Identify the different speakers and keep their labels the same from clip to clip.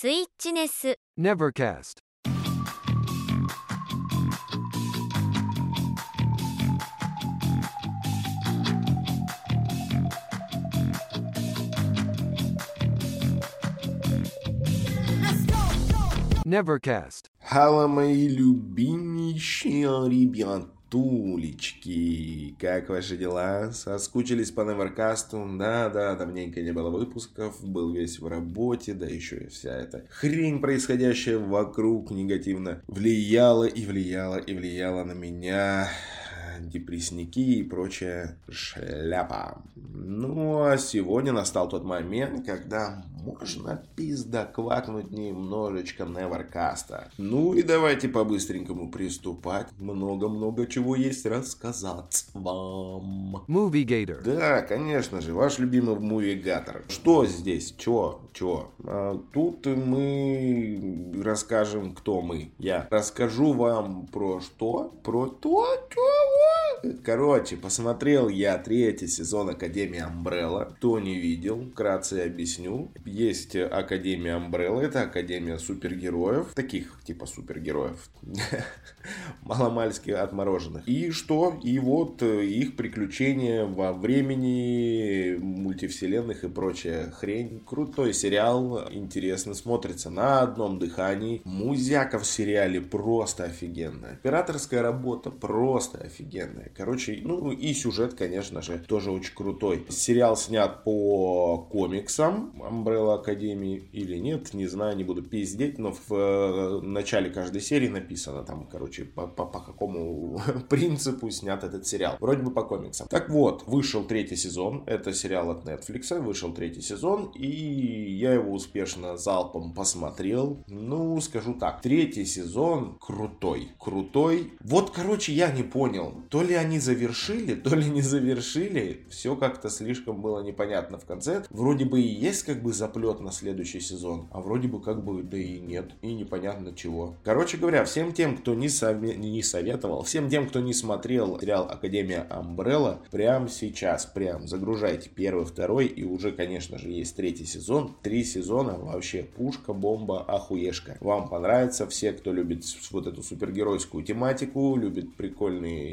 Speaker 1: スイッチネス
Speaker 2: Nevercast. Nevercast.
Speaker 3: Hello, my Lubini Shiari ребятулечки. Как ваши дела? Соскучились по Неверкасту? Да-да, давненько не было выпусков, был весь в работе, да еще и вся эта хрень, происходящая вокруг, негативно влияла и влияла и влияла на меня депрессники и прочая шляпа. Ну, а сегодня настал тот момент, когда можно пизда квакнуть немножечко Неверкаста. Ну и давайте по-быстренькому приступать. Много-много чего есть рассказать вам.
Speaker 2: Movie Gator.
Speaker 3: Да, конечно же, ваш любимый мувигатор. Что здесь? Чё? Чё? А, тут мы расскажем, кто мы. Я расскажу вам про что? Про то, чего? Короче, посмотрел я третий сезон Академии Амбрелла. Кто не видел, вкратце объясню. Есть Академия Амбрелла, это Академия супергероев. Таких, типа супергероев. Маломальски отмороженных. И что? И вот их приключения во времени, мультивселенных и прочая хрень. Крутой сериал, интересно смотрится на одном дыхании. Музяка в сериале просто офигенная. Операторская работа просто офигенная. Короче, ну и сюжет, конечно же, тоже очень крутой. Сериал снят по комиксам Umbrella Академии или нет, не знаю, не буду пиздеть, но в э, начале каждой серии написано там, короче, по, по, по какому принципу снят этот сериал. Вроде бы по комиксам. Так вот, вышел третий сезон, это сериал от Netflix, вышел третий сезон, и я его успешно залпом посмотрел. Ну, скажу так, третий сезон крутой, крутой. Вот, короче, я не понял, то ли они завершили, то ли не завершили. Все как-то слишком было непонятно в конце. Вроде бы и есть как бы заплет на следующий сезон, а вроде бы как бы да и нет. И непонятно чего. Короче говоря, всем тем, кто не, сове- не советовал, всем тем, кто не смотрел сериал Академия Амбрелла, прямо сейчас, прям загружайте первый, второй и уже, конечно же, есть третий сезон. Три сезона вообще пушка, бомба, охуешка. Вам понравится, все, кто любит вот эту супергеройскую тематику, любит прикольный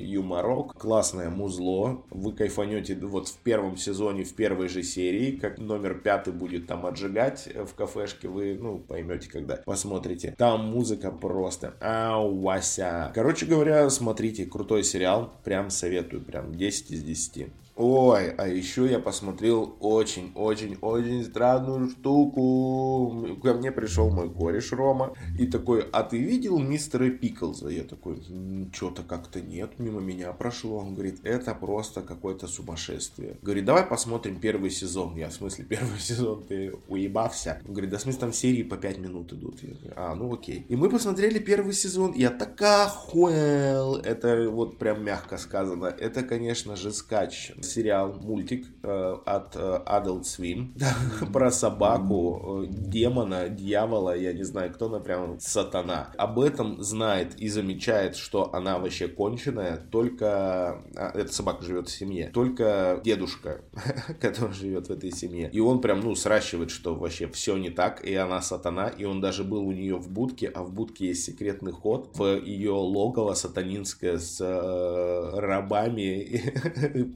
Speaker 3: юморок, классное музло. Вы кайфанете вот в первом сезоне, в первой же серии, как номер пятый будет там отжигать в кафешке, вы, ну, поймете, когда посмотрите. Там музыка просто ауася. Короче говоря, смотрите, крутой сериал, прям советую, прям 10 из 10. Ой, а еще я посмотрел очень-очень-очень странную штуку. Ко мне пришел мой кореш Рома и такой, а ты видел мистера Пиклза? Я такой, что-то как-то нет, мимо меня прошло. Он говорит, это просто какое-то сумасшествие. Говорит, давай посмотрим первый сезон. Я, в смысле, первый сезон, ты уебався? Он говорит, да в смысле, там серии по 5 минут идут. Я говорю, а, ну окей. И мы посмотрели первый сезон, я так охуел. Это вот прям мягко сказано. Это, конечно же, скач сериал, мультик э, от э, Adult Swim про собаку, э, демона, дьявола, я не знаю, кто она прям сатана. Об этом знает и замечает, что она вообще конченая, только а, эта собака живет в семье, только дедушка, который живет в этой семье. И он прям, ну, сращивает, что вообще все не так, и она сатана, и он даже был у нее в будке, а в будке есть секретный ход в ее логово сатанинское с э, рабами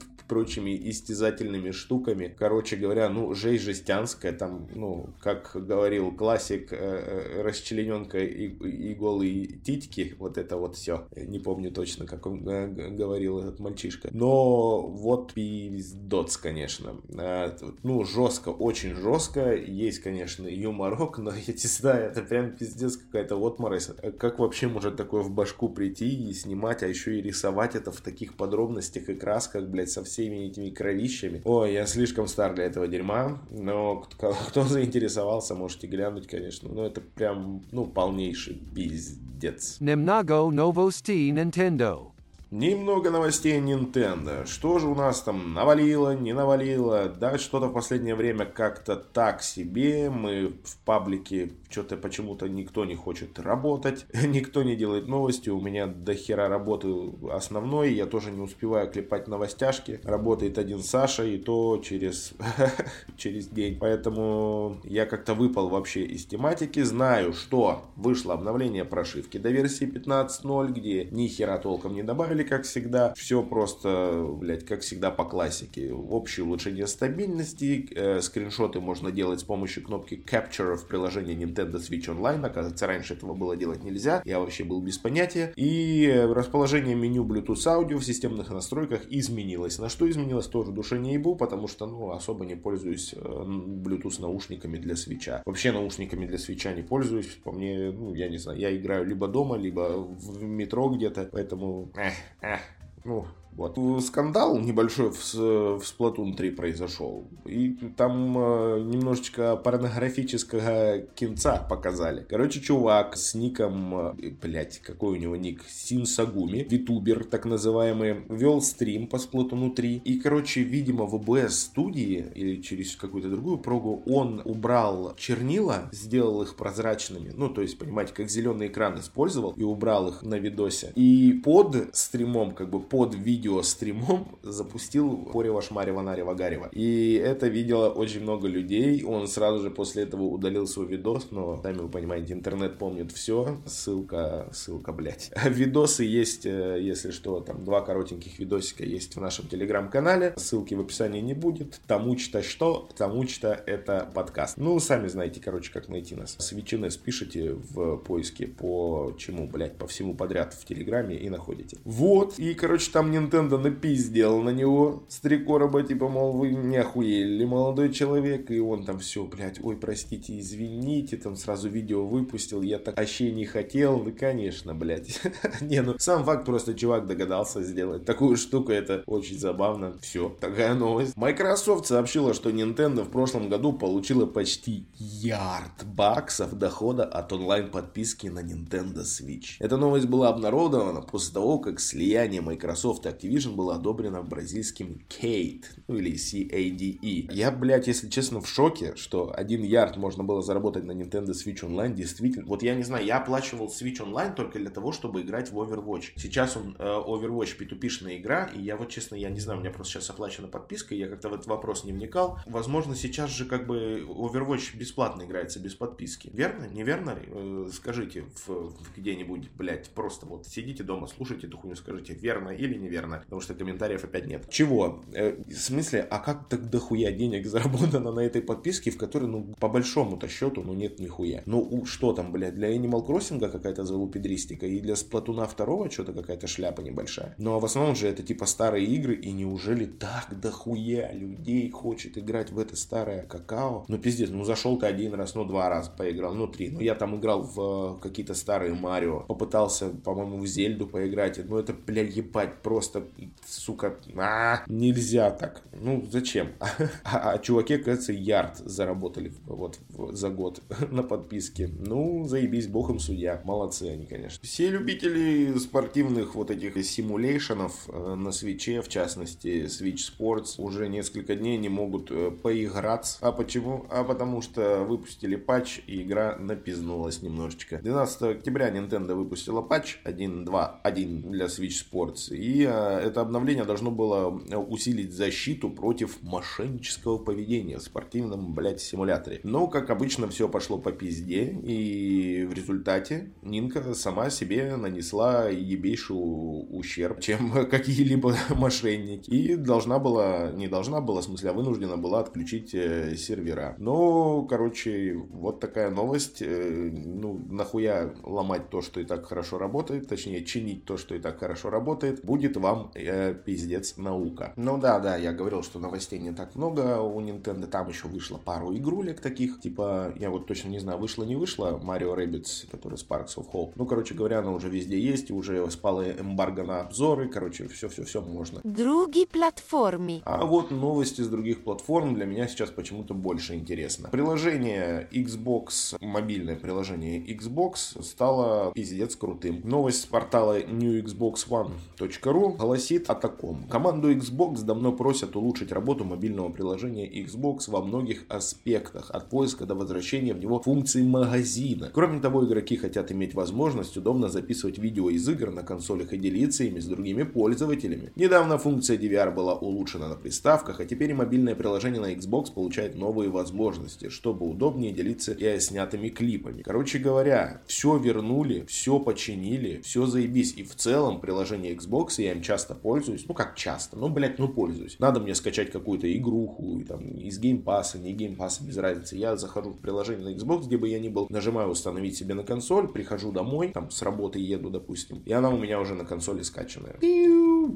Speaker 3: прочими истязательными штуками. Короче говоря, ну, жесть жестянская, там, ну, как говорил классик, э, расчлененка и, и голые титьки, вот это вот все. Не помню точно, как он э, говорил этот мальчишка. Но вот пиздоц, конечно. Э, ну, жестко, очень жестко. Есть, конечно, юморок, но я не знаю, это прям пиздец какая-то отморозь. Как вообще может такое в башку прийти и снимать, а еще и рисовать это в таких подробностях и красках, блядь, со всеми этими кровищами. Ой, я слишком стар для этого дерьма, но кто, кто заинтересовался, можете глянуть, конечно. Но это прям, ну, полнейший пиздец.
Speaker 2: Немного Novosti Nintendo.
Speaker 3: Немного новостей Nintendo. Что же у нас там навалило, не навалило? Да, что-то в последнее время как-то так себе. Мы в паблике что-то почему-то никто не хочет работать, никто не делает новости. У меня до хера работы основной, я тоже не успеваю клепать новостяшки. Работает один Саша, и то через, через день. Поэтому я как-то выпал вообще из тематики. Знаю, что вышло обновление прошивки до версии 15.0, где ни хера толком не добавили как всегда. Все просто, блядь, как всегда по классике. Общее улучшение стабильности. Э, скриншоты можно делать с помощью кнопки Capture в приложении Nintendo Switch Online. Оказывается, раньше этого было делать нельзя. Я вообще был без понятия. И расположение меню Bluetooth аудио в системных настройках изменилось. На что изменилось, тоже душе не ебу, потому что, ну, особо не пользуюсь э, Bluetooth наушниками для свеча. Вообще наушниками для свеча не пользуюсь. По мне, ну, я не знаю, я играю либо дома, либо в метро где-то, поэтому... Эх, эх, ну, вот. Скандал небольшой в, в Splatoon 3 произошел. И там э, немножечко порнографического кинца показали. Короче, чувак с ником, э, блять, какой у него ник, Синсагуми, витубер так называемый, вел стрим по Splatoon 3. И, короче, видимо, в OBS студии или через какую-то другую прогу он убрал чернила, сделал их прозрачными. Ну, то есть, понимаете, как зеленый экран использовал и убрал их на видосе. И под стримом, как бы под видео видеостримом запустил Корева Шмарева Нарева Гарева. И это видело очень много людей. Он сразу же после этого удалил свой видос, но сами вы понимаете, интернет помнит все. Ссылка, ссылка, блять. Видосы есть, э, если что, там два коротеньких видосика есть в нашем телеграм-канале. Ссылки в описании не будет. Тому что что, тому что это подкаст. Ну, сами знаете, короче, как найти нас. Свечинес пишите в поиске по чему, блять, по всему подряд в телеграме и находите. Вот, и, короче, там Nintendo напиздел на него с три короба, типа, мол, вы не охуели, молодой человек, и он там все, блядь, ой, простите, извините, там сразу видео выпустил, я так вообще не хотел, ну, конечно, блядь. не, ну, сам факт, просто чувак догадался сделать такую штуку, это очень забавно. Все, такая новость. Microsoft сообщила, что Nintendo в прошлом году получила почти ярд баксов дохода от онлайн-подписки на Nintendo Switch. Эта новость была обнародована после того, как слияние Microsoft Activision было одобрено бразильским CADE, ну или CADE. Я, блядь, если честно, в шоке, что один ярд можно было заработать на Nintendo Switch Online, действительно. Вот я не знаю, я оплачивал Switch Online только для того, чтобы играть в Overwatch. Сейчас он э, Overwatch P2P-шная игра, и я вот, честно, я не знаю, у меня просто сейчас оплачена подписка, я как-то в этот вопрос не вникал. Возможно, сейчас же как бы Overwatch бесплатно играется без подписки. Верно? Неверно? Э, скажите в, в где-нибудь, блядь, просто вот сидите дома, слушайте эту хуйню, скажите, верно или неверно наверное, потому что комментариев опять нет. Чего? Э, в смысле, а как так дохуя денег заработано на этой подписке, в которой, ну, по большому-то счету, ну, нет нихуя. Ну, что там, блядь, для Animal Crossing какая-то залупедристика, и для Сплатуна второго что-то какая-то шляпа небольшая. Ну, а в основном же это типа старые игры, и неужели так дохуя людей хочет играть в это старое какао? Ну, пиздец, ну, зашел ты один раз, ну, два раза поиграл, ну, три. Ну, я там играл в э, какие-то старые Марио, попытался, по-моему, в Зельду поиграть, ну, это, блядь, ебать, просто сука, а, нельзя так. Ну, зачем? А, а чуваки, кажется, ярд заработали вот за год на подписке. Ну, заебись, бог им судья. Молодцы они, конечно. Все любители спортивных вот этих симулейшенов э, на свече, в частности, Switch Sports, уже несколько дней не могут э, поиграться. А почему? А потому что выпустили патч, и игра напизнулась немножечко. 12 октября Nintendo выпустила патч 1.2.1 для Switch Sports, и э, это обновление должно было э, усилить защиту против мошеннического поведения в спортивном, блядь, симуляторе. Но, как обычно, все пошло по пизде, и в результате Нинка сама себе нанесла ебейший ущерб, чем какие-либо мошенники. И должна была, не должна была, в смысле, а вынуждена была отключить э, сервера. Но, короче, вот такая новость. Э, ну, нахуя ломать то, что и так хорошо работает, точнее, чинить то, что и так хорошо работает, будет вам э, пиздец наука. Ну да, да, я говорил, что новостей не так много у Nintendo. Там еще вышло пару игрулек таких, типа, я вот точно не знаю, вышло, не вышло, Mario Rabbids, который Sparks of Hope. Ну, короче говоря, она уже везде есть, уже спала эмбарго на обзоры, короче, все-все-все можно.
Speaker 1: Другие платформы.
Speaker 3: А вот новости с других платформ для меня сейчас почему-то больше интересно. Приложение Xbox, мобильное приложение Xbox стало пиздец крутым. Новость с портала newxboxone.ru голосит о таком. Команду Xbox давно просят улучшить работу мобильного приложения Xbox во многих аспектах, от поиска до возвращения в него функции магазина. Кроме того, игроки хотят иметь возможность удобно записывать видео из игр на консолях и делиться ими с другими пользователями. Недавно функция DVR была улучшена на приставках, а теперь и мобильное приложение на Xbox получает новые возможности, чтобы удобнее делиться и снятыми клипами. Короче говоря, все вернули, все починили, все заебись. И в целом приложение Xbox я очень часто пользуюсь, ну как часто, ну блять, ну пользуюсь. Надо мне скачать какую-то игруху, там, из геймпаса, не геймпаса, без разницы. Я захожу в приложение на Xbox, где бы я ни был, нажимаю установить себе на консоль, прихожу домой, там с работы еду, допустим, и она у меня уже на консоли скачанная.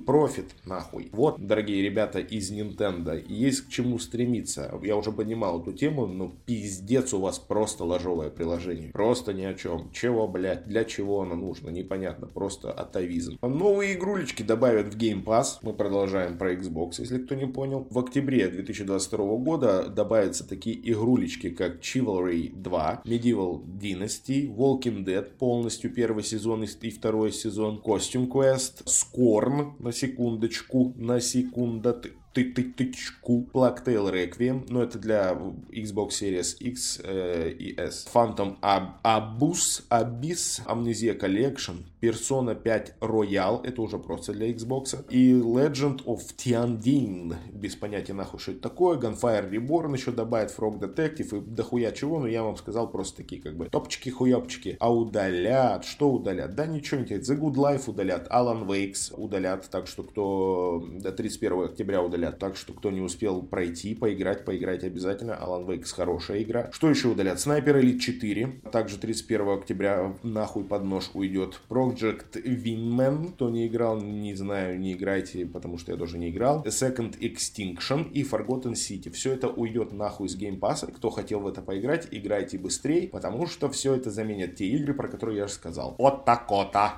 Speaker 3: Профит, нахуй. Вот, дорогие ребята из Nintendo, есть к чему стремиться. Я уже понимал эту тему, но пиздец у вас просто ложовое приложение. Просто ни о чем. Чего, блядь, для чего оно нужно, непонятно. Просто атовизм. Новые игрулечки добавят в Game Pass. Мы продолжаем про Xbox, если кто не понял. В октябре 2022 года добавятся такие игрулечки, как Chivalry 2, Medieval Dynasty, Walking Dead, полностью первый сезон и второй сезон, Costume Quest, Scorn, на секундочку, на секундочку ты ты тычку Black Tail Requiem, но это для Xbox Series X э, и S. Phantom Ab Abus, Abyss, Amnesia Collection, Persona 5 Royal, это уже просто для Xbox, и Legend of Tiandin, без понятия нахуй, что это такое, Gunfire Reborn еще добавит, Frog Detective и дохуя чего, но я вам сказал просто такие как бы топчики-хуёпчики. А удалят, что удалят? Да ничего не делать. The Good Life удалят, Alan Wakes удалят, так что кто до 31 октября удалят удалят. Так что, кто не успел пройти, поиграть, поиграть обязательно. Alan Wake хорошая игра. Что еще удалят? Снайпер Elite 4. Также 31 октября нахуй под нож уйдет. Project Wingman. Кто не играл, не знаю, не играйте, потому что я тоже не играл. Second Extinction и Forgotten City. Все это уйдет нахуй с Game Pass. Кто хотел в это поиграть, играйте быстрее, потому что все это заменят те игры, про которые я же сказал. Вот так-то.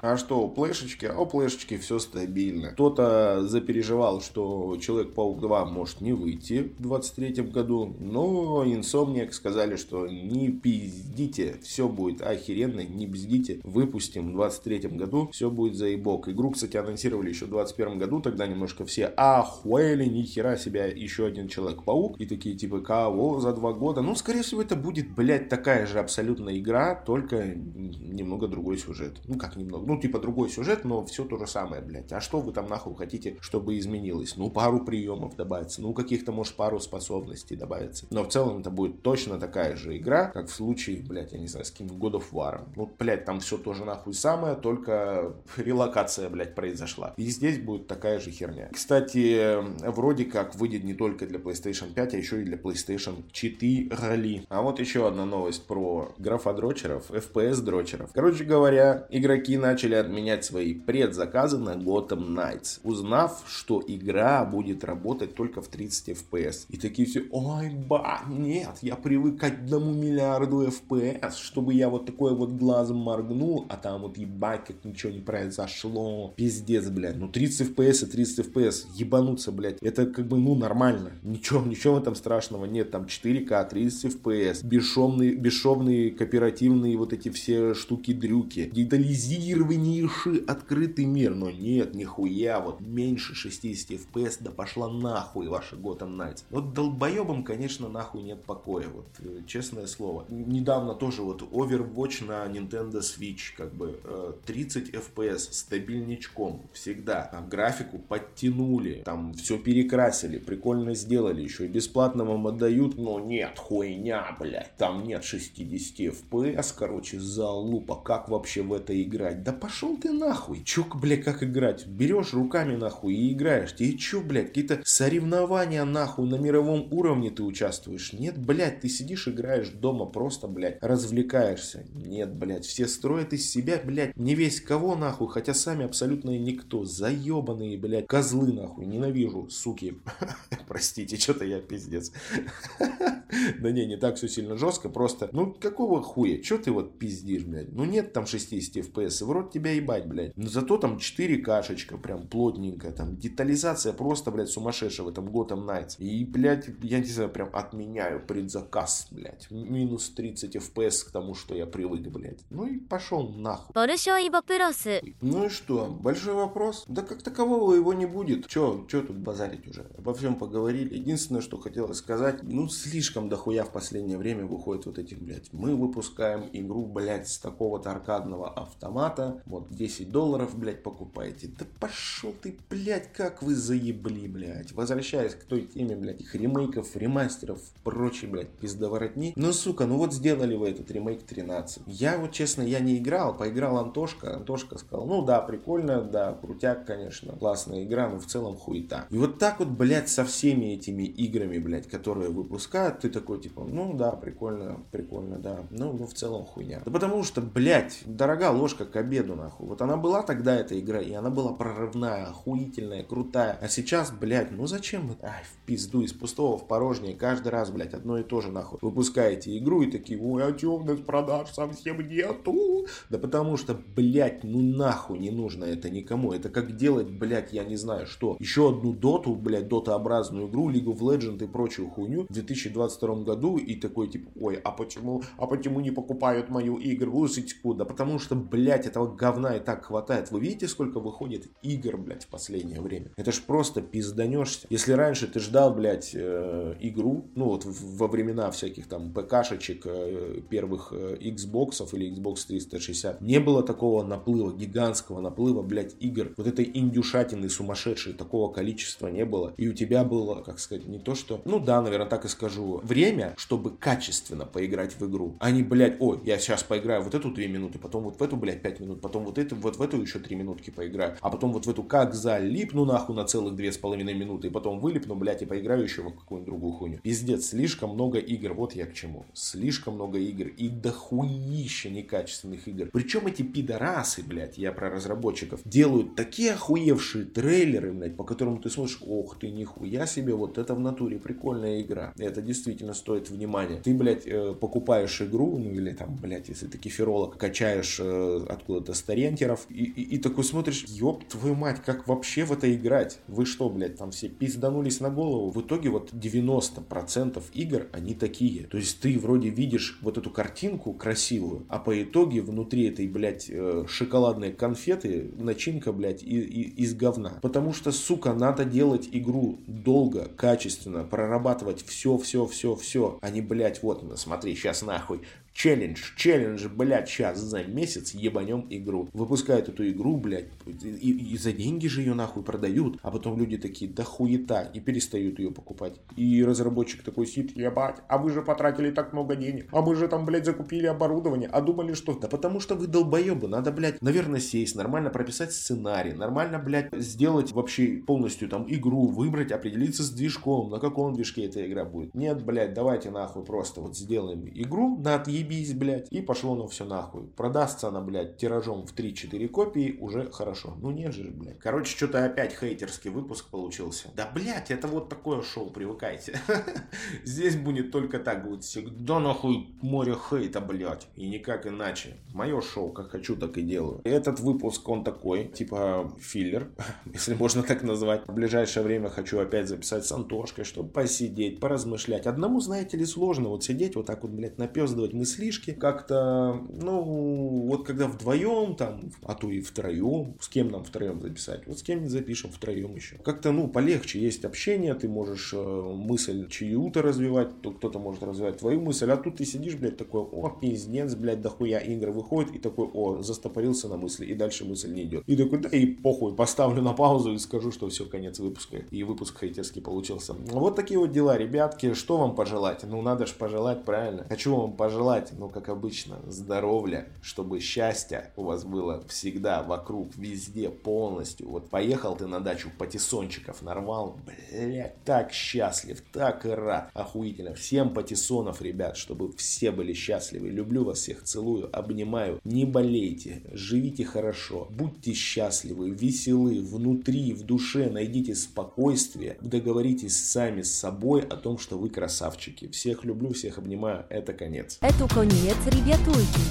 Speaker 3: А что, у плешечки? А плешечки все стабильно. Кто-то запереживал, что человек Человек-паук 2 может не выйти в 23 году, но Insomniac сказали, что не пиздите, все будет охеренно, не бздите, выпустим в 23 году, все будет заебок. Игру, кстати, анонсировали еще в 21 году, тогда немножко все охуели, ни хера себя, еще один Человек-паук, и такие типа, кого за два года? Ну, скорее всего, это будет, блядь, такая же абсолютно игра, только немного другой сюжет. Ну, как немного, ну, типа другой сюжет, но все то же самое, блядь. А что вы там нахуй хотите, чтобы изменилось? Ну, пару приемов приемов добавится, ну каких-то, может, пару способностей добавится. Но в целом это будет точно такая же игра, как в случае, блядь, я не знаю, с каким God of War. Ну, блядь, там все тоже нахуй самое, только релокация, блядь, произошла. И здесь будет такая же херня. Кстати, вроде как выйдет не только для PlayStation 5, а еще и для PlayStation 4. А вот еще одна новость про графодрочеров, FPS-дрочеров. Короче говоря, игроки начали отменять свои предзаказы на Gotham Knights, узнав, что игра будет работать только в 30 FPS. И такие все, ой, ба, нет, я привык к одному миллиарду FPS, чтобы я вот такой вот глазом моргнул, а там вот ебать, как ничего не произошло. Пиздец, блядь. Ну 30 FPS и 30 FPS, ебануться, блядь. Это как бы, ну, нормально. Ничего, ничего этом страшного нет. Там 4К, 30 FPS, бесшовные, бесшовные, кооперативные вот эти все штуки-дрюки. Детализированнейший открытый мир. Но нет, нихуя, вот меньше 60 FPS, да пошла пошла нахуй ваша Gotham Knights. Вот долбоебам, конечно, нахуй нет покоя, вот, э, честное слово. Недавно тоже вот Overwatch на Nintendo Switch, как бы, 30 э, FPS, стабильничком, всегда. Там графику подтянули, там все перекрасили, прикольно сделали, еще и бесплатно вам отдают, но нет, хуйня, блядь, там нет 60 FPS, короче, залупа, как вообще в это играть? Да пошел ты нахуй, чё, блядь, как играть? Берешь руками нахуй и играешь, тебе чё, блядь, какие какие-то соревнования нахуй на мировом уровне ты участвуешь. Нет, блядь, ты сидишь, играешь дома, просто, блядь, развлекаешься. Нет, блядь, все строят из себя, блядь, не весь кого нахуй, хотя сами абсолютно никто. Заебанные, блядь, козлы нахуй, ненавижу, суки. Простите, что-то я пиздец. Да не, не так все сильно жестко, просто, ну какого хуя, что ты вот пиздишь, блядь? Ну нет там 60 FPS, в рот тебя ебать, блядь. Но зато там 4 кашечка, прям плотненько, там детализация просто, блядь, сумасшедший в этом Готэм Найтс. И, блядь, я не знаю, прям отменяю предзаказ, блядь. Минус 30 FPS к тому, что я привык, блядь. Ну и пошел нахуй.
Speaker 4: Большой вопрос.
Speaker 3: Ну и что? Большой вопрос? Да как такового его не будет. Че, че тут базарить уже? Обо всем поговорили. Единственное, что хотелось сказать, ну слишком дохуя в последнее время выходит вот этих блядь. Мы выпускаем игру, блядь, с такого-то аркадного автомата. Вот 10 долларов, блядь, покупаете. Да пошел ты, блядь, как вы заебли, блядь. Возвращаясь к той теме, блядь, их ремейков, ремастеров, прочей, блядь, пиздоворотни. Ну, сука, ну вот сделали вы этот ремейк 13. Я вот, честно, я не играл, поиграл Антошка. Антошка сказал, ну да, прикольно, да, крутяк, конечно, классная игра, но в целом хуета. И вот так вот, блядь, со всеми этими играми, блядь, которые выпускают, ты такой, типа, ну да, прикольно, прикольно, да, ну, ну в целом хуйня. Да потому что, блядь, дорога ложка к обеду, нахуй. Вот она была тогда, эта игра, и она была прорывная, охуительная, крутая. А сейчас, блядь, ну зачем вы, ай, в пизду, из пустого в порожнее, каждый раз, блядь, одно и то же, нахуй. Выпускаете игру и такие, ой, а чё нас продаж совсем нету? Да потому что, блядь, ну нахуй не нужно это никому. Это как делать, блядь, я не знаю что. Еще одну доту, блядь, дотообразную игру, League of Legends и прочую хуйню в 2022 году и такой, типа, ой, а почему, а почему не покупают мою игру? Слушайте, да потому что, блядь, этого говна и так хватает. Вы видите, сколько выходит игр, блядь, в последнее время? Это ж просто пизданешься. Если раньше ты ждал, блядь, э, игру, ну вот во времена всяких там ПКшечек, э, первых э, Xboxов или Xbox 360, не было такого наплыва, гигантского наплыва, блядь, игр. Вот этой индюшатины сумасшедшей, такого количества не было. И у тебя было, как сказать, не то что, ну да, наверное, так и скажу, время, чтобы качественно поиграть в игру. А не, блядь, ой, я сейчас поиграю вот эту 2 минуты, потом вот в эту, блядь, 5 минут, потом вот эту, вот в эту еще 3 минутки поиграю, а потом вот в эту как залипну нахуй на целых 2,5 минуты, и потом вылипну, блядь, и поиграю еще в какую-нибудь другую хуйню. Пиздец, слишком много игр, вот я к чему. Слишком много игр и дохуища некачественных игр. Причем эти пидорасы, блядь, я про разработчиков, делают такие охуевшие трейлеры, блядь, по которым ты смотришь, ох ты, нихуя себе, вот это в натуре прикольная игра. Это действительно стоит внимания. Ты, блядь, э, покупаешь игру, ну или там, блядь, если ты кефиролог, качаешь э, откуда-то с торрентеров, и, и, и такой смотришь, ёб твою мать, как вообще в это играть? Вы что, блядь, там все пизданулись на голову? В итоге вот 90% игр, они такие. То есть ты вроде видишь вот эту картинку красивую, а по итоге внутри этой, блядь, э, шоколадной конфеты начинка, блядь, и, и- из говна. Потому что, сука, надо делать игру долго, качественно, прорабатывать все, все, все, все. А не, блядь, вот, смотри, сейчас нахуй. Челлендж, челлендж, блядь, сейчас за месяц ебанем игру. Выпускают эту игру, блядь, и, и за деньги же ее нахуй продают. А потом люди такие, да хуета, и перестают ее покупать. И разработчик такой сидит, ебать, а вы же потратили так много денег. А мы же там, блядь, закупили оборудование. А думали, что... Да потому что вы долбоебы. Надо, блядь, наверное, сесть, нормально прописать сценарий, нормально, блядь, сделать вообще полностью там игру, выбрать, определиться с движком, на каком движке эта игра будет. Нет, блядь, давайте нахуй просто вот сделаем игру на отъебись, блядь, и пошло ну все нахуй. Продастся она, блядь, тиражом в 3-4 копии, уже хорошо. Ну нет же, блядь. Короче, что-то опять хейтерский выпуск получился. Да, блядь, это вот такое шоу, привыкайте. Здесь будет только так, будет всегда нахуй море хейта, блядь. И никак иначе. Мое шоу, как хочу, так и делаю. Этот выпуск, он такой, типа филлер, если можно так назвать. В ближайшее время хочу опять записать с Антошкой, чтобы посидеть, поразмышлять. Одному, знаете ли, сложно вот сидеть, вот так вот, блядь, напездывать мыслишки. Как-то, ну, вот когда вдвоем там, а то и втроем, с кем нам втроем записать? Вот с кем не запишем втроем еще. Как-то, ну, полегче, есть общение, ты можешь э, мысль чью-то развивать, то кто-то может развивать твою мысль, а тут ты сидишь, блядь, такой, о, пиздец, блядь, дохуя игры выходит, и такой, о, застопорился на мысли, и дальше мысль не идет. И такой, да и похуй, поставлю на паузу и скажу, что все, конец выпуска. И выпуск хейтерский получился. Вот такие вот дела, ребятки, что вам пожелать? Ну, надо же пожелать, правильно. Хочу вам пожелать пожелать, ну, как обычно, здоровья, чтобы счастье у вас было всегда вокруг, везде, полностью. Вот поехал ты на дачу патиссончиков нарвал, блядь, так счастлив, так рад, охуительно. Всем патиссонов, ребят, чтобы все были счастливы. Люблю вас всех, целую, обнимаю. Не болейте, живите хорошо, будьте счастливы, веселы, внутри, в душе найдите спокойствие, договоритесь сами с собой о том, что вы красавчики. Всех люблю, всех обнимаю, это конец.
Speaker 1: Это koniec Ribiatulki.